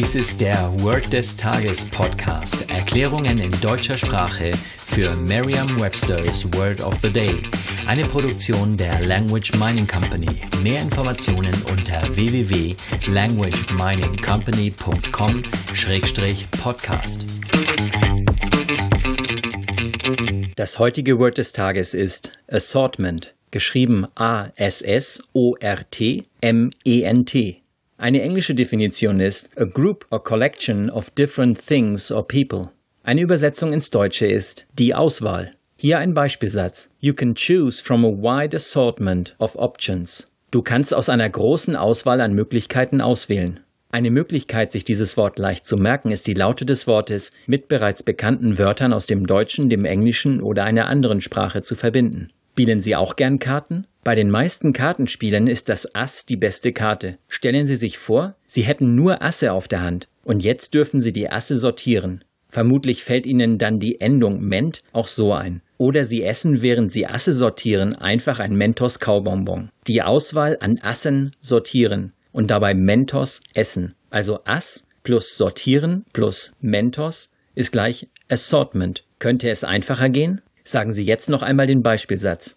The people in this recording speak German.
Dies ist der Word des Tages Podcast. Erklärungen in deutscher Sprache für Merriam-Webster's Word of the Day. Eine Produktion der Language Mining Company. Mehr Informationen unter www.languageminingcompany.com-podcast. Das heutige Word des Tages ist Assortment, geschrieben A-S-S-O-R-T-M-E-N-T. Eine englische Definition ist a group or collection of different things or people. Eine Übersetzung ins Deutsche ist die Auswahl. Hier ein Beispielsatz. You can choose from a wide assortment of options. Du kannst aus einer großen Auswahl an Möglichkeiten auswählen. Eine Möglichkeit, sich dieses Wort leicht zu merken, ist die Laute des Wortes mit bereits bekannten Wörtern aus dem Deutschen, dem Englischen oder einer anderen Sprache zu verbinden. Spielen Sie auch gern Karten? Bei den meisten Kartenspielen ist das Ass die beste Karte. Stellen Sie sich vor, Sie hätten nur Asse auf der Hand und jetzt dürfen Sie die Asse sortieren. Vermutlich fällt Ihnen dann die Endung Ment auch so ein. Oder Sie essen, während Sie Asse sortieren, einfach ein Mentos Kaubonbon. Die Auswahl an Assen sortieren und dabei Mentos essen. Also Ass plus sortieren plus Mentos ist gleich Assortment. Könnte es einfacher gehen? Sagen Sie jetzt noch einmal den Beispielsatz.